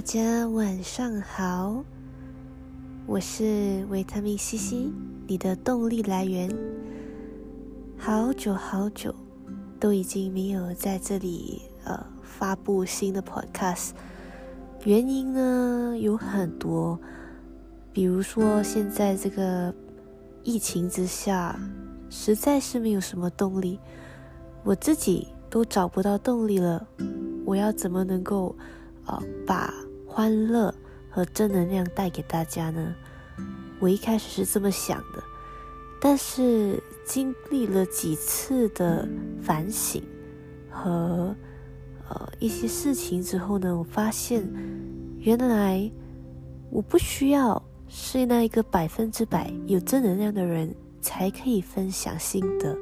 大家晚上好，我是维他命 C C，你的动力来源。好久好久都已经没有在这里呃发布新的 Podcast，原因呢有很多，比如说现在这个疫情之下，实在是没有什么动力，我自己都找不到动力了，我要怎么能够？把欢乐和正能量带给大家呢？我一开始是这么想的，但是经历了几次的反省和呃一些事情之后呢，我发现原来我不需要是那一个百分之百有正能量的人才可以分享心得。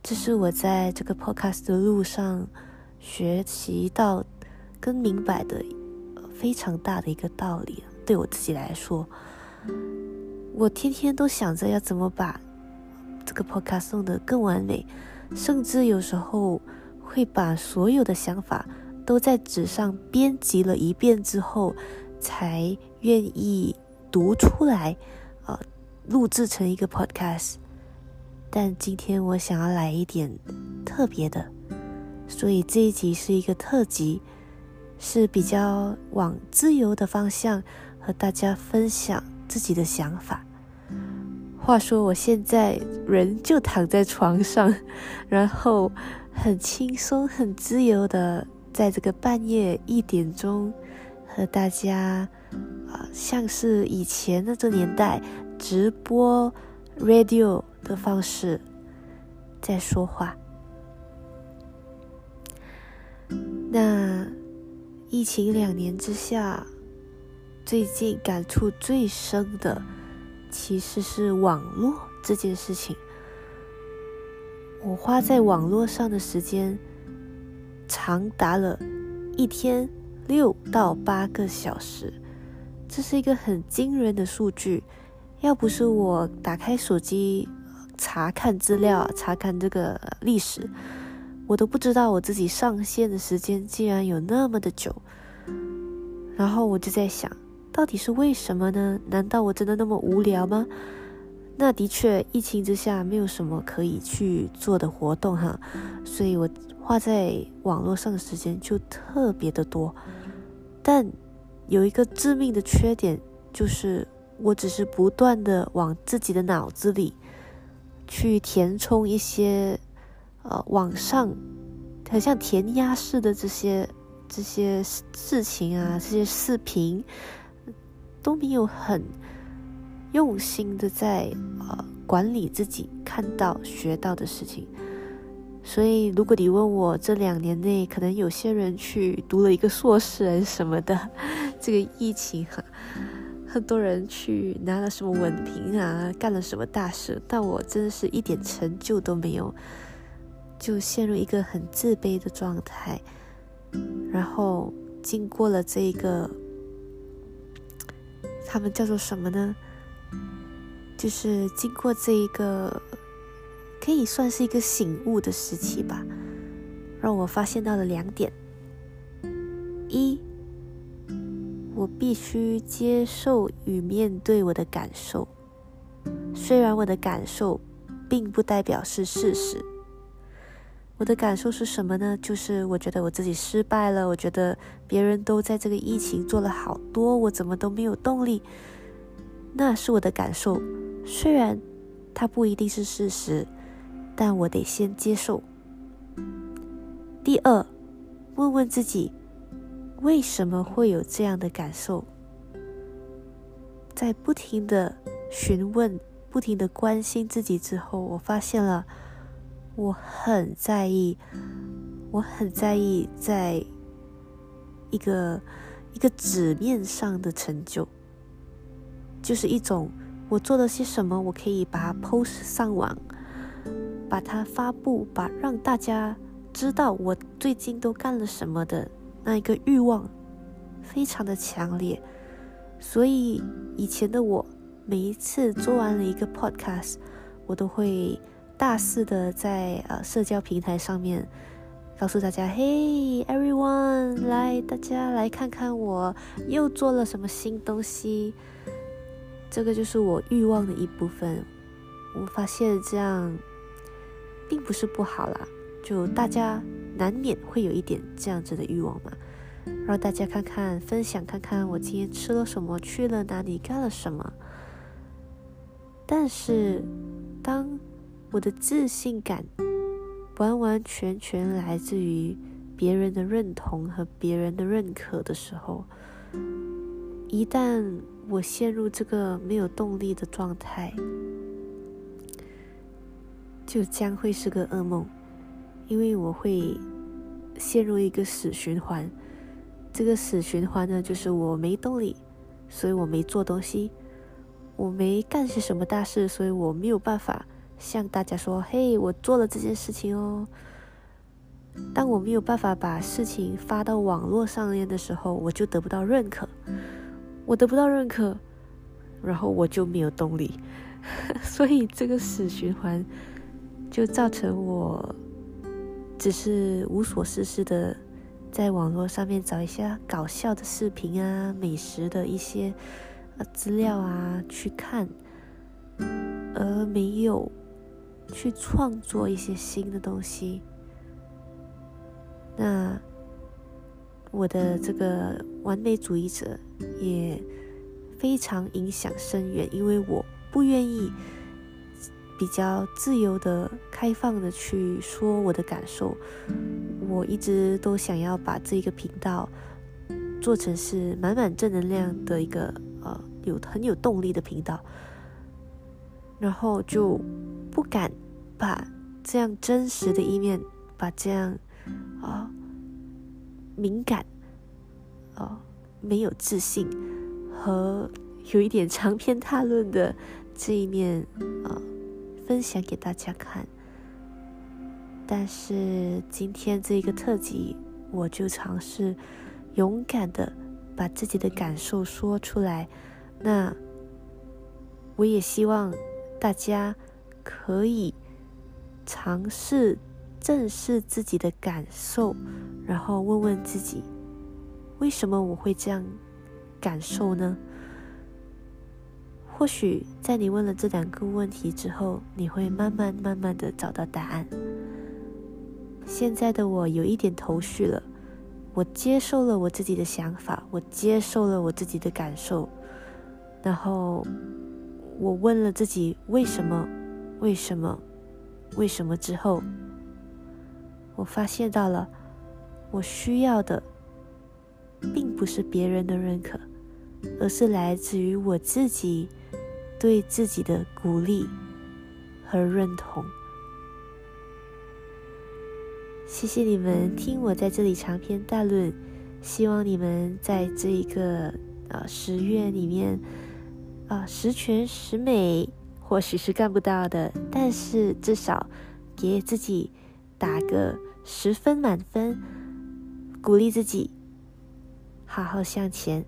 这是我在这个 podcast 的路上学习到。跟明白的非常大的一个道理，对我自己来说，我天天都想着要怎么把这个 podcast 弄得更完美，甚至有时候会把所有的想法都在纸上编辑了一遍之后，才愿意读出来，呃，录制成一个 podcast。但今天我想要来一点特别的，所以这一集是一个特辑。是比较往自由的方向和大家分享自己的想法。话说我现在人就躺在床上，然后很轻松、很自由的在这个半夜一点钟和大家啊，像是以前那个年代直播 radio 的方式在说话。那。疫情两年之下，最近感触最深的其实是网络这件事情。我花在网络上的时间长达了一天六到八个小时，这是一个很惊人的数据。要不是我打开手机查看资料、查看这个历史。我都不知道我自己上线的时间竟然有那么的久，然后我就在想，到底是为什么呢？难道我真的那么无聊吗？那的确，疫情之下没有什么可以去做的活动哈，所以我花在网络上的时间就特别的多。但有一个致命的缺点，就是我只是不断的往自己的脑子里去填充一些。呃，网上很像填鸭式的这些这些事情啊，这些视频都没有很用心的在呃管理自己看到学到的事情。所以，如果你问我这两年内可能有些人去读了一个硕士还是什么的，这个疫情哈，很多人去拿了什么文凭啊，干了什么大事，但我真的是一点成就都没有。就陷入一个很自卑的状态，然后经过了这一个，他们叫做什么呢？就是经过这一个，可以算是一个醒悟的时期吧，让我发现到了两点：一，我必须接受与面对我的感受，虽然我的感受并不代表是事实。我的感受是什么呢？就是我觉得我自己失败了，我觉得别人都在这个疫情做了好多，我怎么都没有动力。那是我的感受，虽然它不一定是事实，但我得先接受。第二，问问自己，为什么会有这样的感受？在不停的询问、不停的关心自己之后，我发现了。我很在意，我很在意，在一个一个纸面上的成就，就是一种我做了些什么，我可以把它 post 上网，把它发布，把让大家知道我最近都干了什么的那一个欲望，非常的强烈。所以以前的我，每一次做完了一个 podcast，我都会。大肆的在呃社交平台上面告诉大家：“Hey everyone，来，大家来看看我又做了什么新东西。”这个就是我欲望的一部分。我发现这样并不是不好啦，就大家难免会有一点这样子的欲望嘛。让大家看看，分享看看我今天吃了什么，去了哪里，干了什么。但是，当我的自信感。完完全全来自于别人的认同和别人的认可的时候，一旦我陷入这个没有动力的状态，就将会是个噩梦，因为我会陷入一个死循环。这个死循环呢，就是我没动力，所以我没做东西；我没干些什么大事，所以我没有办法。向大家说：“嘿，我做了这件事情哦。”当我没有办法把事情发到网络上面的时候，我就得不到认可。我得不到认可，然后我就没有动力。所以这个死循环就造成我只是无所事事的在网络上面找一些搞笑的视频啊、美食的一些呃资料啊去看，而没有。去创作一些新的东西，那我的这个完美主义者也非常影响深远，因为我不愿意比较自由的、开放的去说我的感受，我一直都想要把这个频道做成是满满正能量的一个呃有很有动力的频道，然后就。不敢把这样真实的一面，把这样啊敏感、啊没有自信和有一点长篇大论的这一面啊分享给大家看。但是今天这一个特辑，我就尝试勇敢的把自己的感受说出来。那我也希望大家。可以尝试正视自己的感受，然后问问自己：为什么我会这样感受呢？或许在你问了这两个问题之后，你会慢慢慢慢的找到答案。现在的我有一点头绪了，我接受了我自己的想法，我接受了我自己的感受，然后我问了自己为什么。为什么？为什么之后，我发现到了，我需要的，并不是别人的认可，而是来自于我自己对自己的鼓励和认同。谢谢你们听我在这里长篇大论，希望你们在这一个呃十月里面啊十全十美。或许是干不到的，但是至少给自己打个十分满分，鼓励自己，好好向前。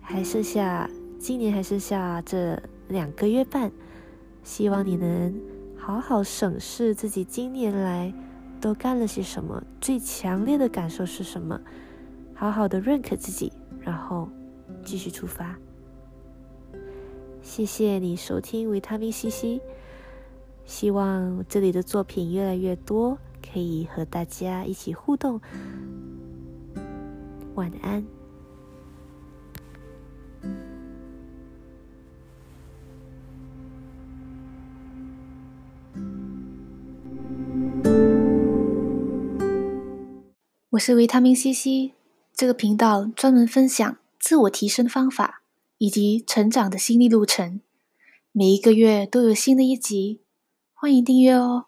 还剩下今年还剩下这两个月半，希望你能好好审视自己今年来都干了些什么，最强烈的感受是什么，好好的认可自己，然后继续出发。谢谢你收听维他命西西，希望这里的作品越来越多，可以和大家一起互动。晚安。我是维他命西西，这个频道专门分享自我提升方法。以及成长的心历路程，每一个月都有新的一集，欢迎订阅哦。